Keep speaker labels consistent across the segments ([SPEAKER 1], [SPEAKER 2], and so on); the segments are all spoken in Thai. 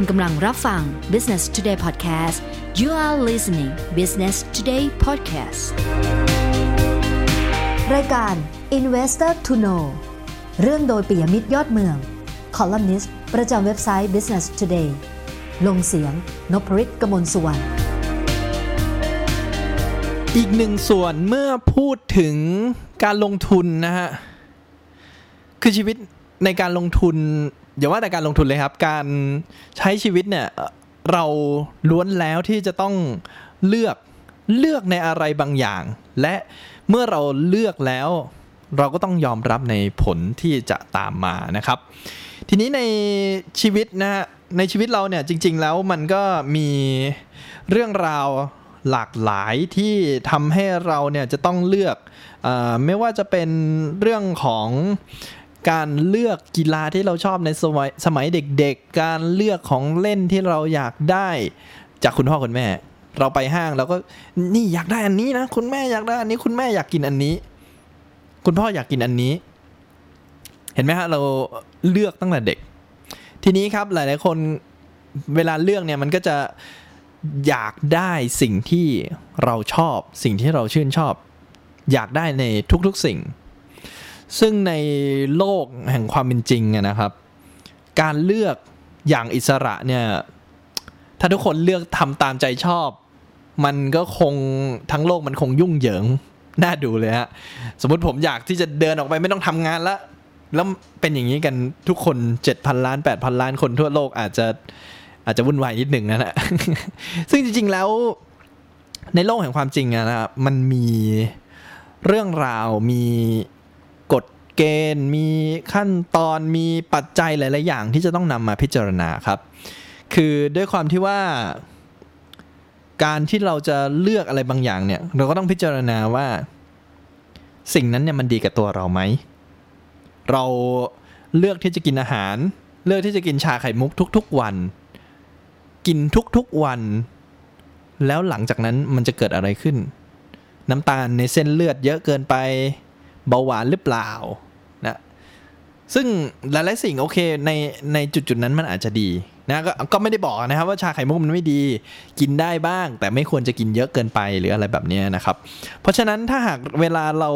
[SPEAKER 1] คุณกำลังรับฟัง Business Today Podcast you are listening Business Today Podcast รายการ Investor to Know เรื่องโดยปิยมิตรยอดเมือง คอลัมนิสต์ประจำเว็บไซต์ Business Today ลงเสียงนพริตกมลสุวรรณ
[SPEAKER 2] อีกหนึ่งส่วนเมื่อพูดถึงการลงทุนนะฮะ คือชีวิตในการลงทุน อย่าว่าแต่การลงทุนเลยครับ การใช้ชีวิตเนี่ยเราล้วนแล้วที่จะต้องเลือกเลือกในอะไรบางอย่าง และเมื่อเราเลือกแล้ว เราก็ต้องยอมรับในผลที่จะตามมานะครับ ทีนี้ในชีวิตนะฮะในชีวิตเราเนี่ยจริง ๆ แล้วมันก็มีเรื่องราวหลากหลายที่ทำให้เราเนี่ยจะต้องเลือกอไม่ว่าจะเป็นเรื่องของ การเลือกกีฬาที่เราชอบในสมัยสมัยเด็กๆ การเลือกของเล่นที่เราอยากได้ จากคุณพ่อคุณแม่ เราไปห้างเราก็นี่อยากได้อันนี้นะคุณแม่อยากได้อันนี้คุณแม่อยากกินอันนี้ คุณพ่ออยากกินอันนี้ เห็นไหมฮะเราเลือกตั้งแต่เด็ก ทีนี้ครับหลายๆคนเวลาเลือกเนี่ยมันก็จะอยากได้สิ่งที่เราชอบ สิ่งที่เราชื่นชอบ อยากได้ในทุกๆสิ่ง ซึ่งในโลกแห่งความเป็นจริงนะครับ การเลือกอย่างอิสระเนี่ย ถ้าทุกคนเลือกทำตามใจชอบ มันก็คงทั้งโลกมันคงยุ่งเหยิงน่าดูเลยฮะ สมมติผมอยากที่จะเดินออกไปไม่ต้องทำงานละแล้วเป็นอย่างนี้กันทุกคน7,000ล้าน8,000ล้านคนทั่วโลกอาจจะอาจจะวุ่นวายนิดหนึ่งนะฮะ ซึ่งจริง ๆ แล้วในโลกแห่งความจริงนะครับมันมีเรื่องราวมี เกณฑ์ มีขั้นตอนมีปัจจัยหลาย ๆ อย่างที่จะต้องนำมาพิจารณาครับ คือด้วยความที่ว่า การที่เราจะเลือกอะไรบางอย่างเนี่ย เราก็ต้องพิจารณาว่า สิ่งนั้นเนี่ยมันดีกับตัวเราไหม เราเลือกที่จะกินอาหาร เลือกที่จะกินชาไข่มุกทุก ๆ วัน กินทุก ๆ วัน แล้วหลังจากนั้นมันจะเกิดอะไรขึ้น น้ำตาลในเส้นเลือดเยอะเกินไปเบาหวานหรือเปล่า ซึ่งหลายๆสิ่งโอเคในในจุดๆนั้นมันอาจจะดีนะกก็ไม่ได้บอกนะครับว่าชาไข่มุกมันไม่ดีกินได้บ้าง แต่ไม่ควรจะกินเยอะเกินไปหรืออะไรแบบนี้นะครับ เพราะฉะนั้นถ้าหากเวลาเรา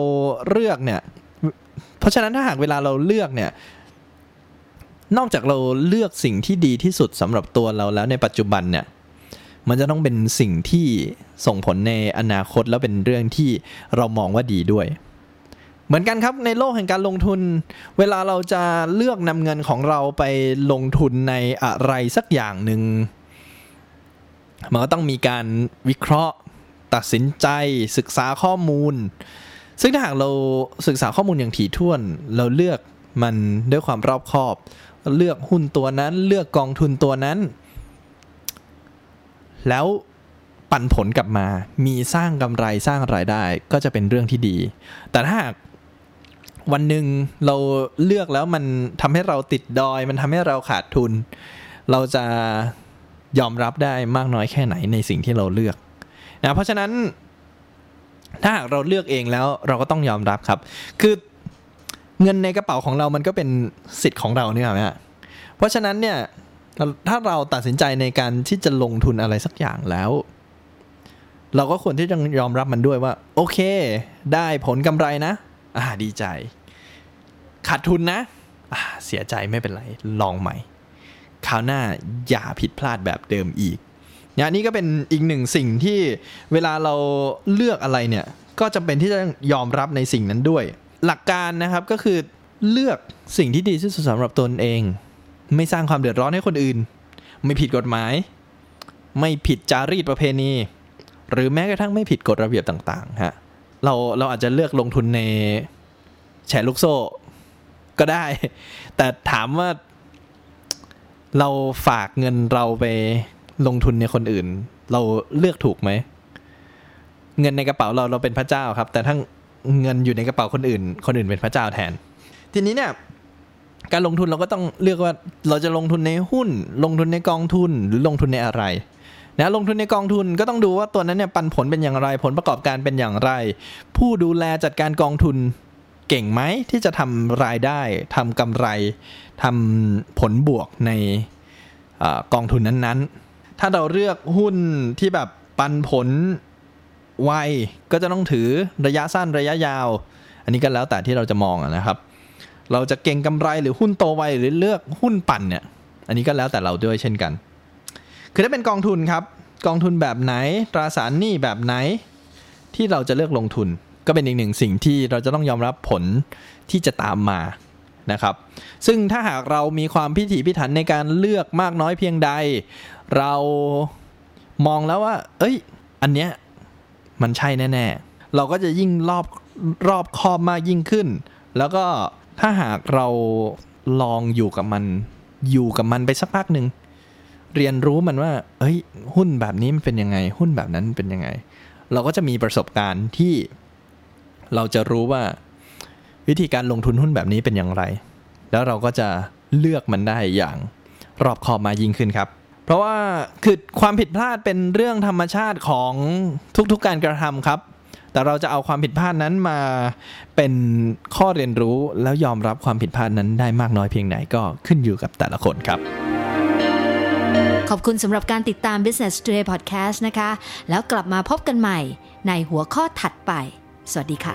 [SPEAKER 2] เลือกเนี่ยเพราะฉะนั้นถ้าหากเวลาเราเลือกเนี่ยนอกจากเราเลือกสิ่งที่ดีที่สุดสำหรับตัวเราแล้วในปัจจุบันเนี่ยมันจะต้องเป็นสิ่งที่ส่งผลในอนาคตแล้วเป็นเรื่องที่เรามองว่าดีด้วย เหมือนกันครับในโลกแห่งการลงทุน เวลาเราจะเลือกนำเงินของเราไปลงทุนในอะไรสักอย่างหนึ่งมันก็ต้องมีการวิเคราะห์ ตัดสินใจศึกษาข้อมูล ซึ่งถ้าหากเราศึกษาข้อมูลอย่างถี่ถ้วน เราเลือกมันด้วยความรอบคอบ เลือกหุ้นตัวนั้น เลือกกองทุนตัวนั้น แล้วปันผลกลับมา มีสร้างกำไรสร้างรายได้ก็จะเป็นเรื่องที่ดี แต่ถ้าหาก วันหนึ่งเราเลือกแล้วมันทำให้เราติดดอย มันทำให้เราขาดทุน เราจะยอมรับได้มากน้อยแค่ไหนในสิ่งที่เราเลือกนะเพราะฉะนั้นถ้าหากเราเลือกเองแล้วเราก็ต้องยอมรับครับ คือเงินในกระเป๋าของเรามันก็เป็นสิทธิ์ของเราเนี่ยครับเพราะฉะนั้นเนี่ยถ้าเราตัดสินใจในการที่จะลงทุนอะไรสักอย่างแล้ว เราก็ควรที่จะยอมรับมันด้วยว่า โอเค ได้ผลกำไรนะ อ่าดีใจ ขาดทุนนะอ่าเสียใจไม่เป็นไร ลองใหม่ คราวหน้าอย่าผิดพลาดแบบเดิมอีกเนี่ยนี่ก็เป็นอีกหนึ่งสิ่งที่เวลาเราเลือกอะไรเนี่ย ก็จำเป็นที่จะยอมรับในสิ่งนั้นด้วย หลักการนะครับก็คือเลือกสิ่งที่ดีที่สุดสำหรับตนเอง ไม่สร้างความเดือดร้อนให้คนอื่น ไม่ผิดกฎหมาย ไม่ผิดจารีตประเพณี หรือแม้กระทั่งไม่ผิดกฎระเบียบต่างๆฮะ เราเราอาจจะเลือกลงทุนในแชร์ลูกโซ่ก็ได้ แต่ถามว่าเราฝากเงินเราไปลงทุนในคนอื่น เราเลือกถูกไหม เงินในกระเป๋าเราเราเป็นพระเจ้าครับ แต่ถ้าเงินอยู่ในกระเป๋าคนอื่น คนอื่นเป็นพระเจ้าแทน ทีนี้เนี่ยการลงทุนเราก็ต้องเลือกว่าเราจะลงทุนในหุ้น ลงทุนในกองทุนหรือลงทุนในอะไร นะลงทุนในกองทุนก็ต้องดูว่าตัวนั้นเนี่ยปันผลเป็นอย่างไรผลประกอบการเป็นอย่างไร ผู้ดูแลจัดการกองทุนเก่งไหมที่จะทำรายได้ทำกำไรทำผลบวกในอกองทุนนั้นๆ ถ้าเราเลือกหุ้นที่แบบปันผลไวก็จะต้องถือระยะสั้นระยะยาว อันนี้ก็แล้วแต่ที่เราจะมองนะครับ เราจะเก่งกำไรหรือหุ้นโตไวหรือเลือกหุ้นปั่นเนี่ย อันนี้ก็แล้วแต่เราด้วยเช่นกัน คือถ้าเป็นกองทุนครับ กองทุนแบบไหน ตราสารหนี้แบบไหน ที่เราจะเลือกลงทุน ก็เป็นอีกหนึ่งสิ่งที่เราจะต้องยอมรับผลที่จะตามมานะครับ ซึ่งถ้าหากเรามีความพิถีพิถันในการเลือกมากน้อยเพียงใด เรามองแล้วว่า เอ้ย อันเนี้ยมันใช่แน่ๆ เราก็จะยิ่งรอบรอบคอบมากยิ่งขึ้น แล้วก็ถ้าหากเราลองอยู่กับมัน อยู่กับมันไปสักพักหนึ่ง เรียนรู้มันว่า เอ้ย หุ้นแบบนี้มันเป็นยังไง หุ้นแบบนั้นเป็นยังไง เราก็จะมีประสบการณ์ที่เราจะรู้ว่า วิธีการลงทุนหุ้นแบบนี้เป็นอย่างไร แล้วเราก็จะเลือกมันได้อย่างรอบคอบมายิ่งขึ้นครับ เพราะว่าคือความผิดพลาดเป็นเรื่องธรรมชาติของทุกๆการกระทำครับ แต่เราจะเอาความผิดพลาดนั้นมาเป็นข้อเรียนรู้แล้วยอมรับความผิดพลาดนั้นได้มากน้อยเพียงไหนก็ขึ้นอยู่กับแต่ละคนครับ
[SPEAKER 1] ขอบคุณสำหรับการติดตาม Business Today Podcast นะคะ แล้วกลับมาพบกันใหม่ในหัวข้อถัดไป สวัสดีค่ะ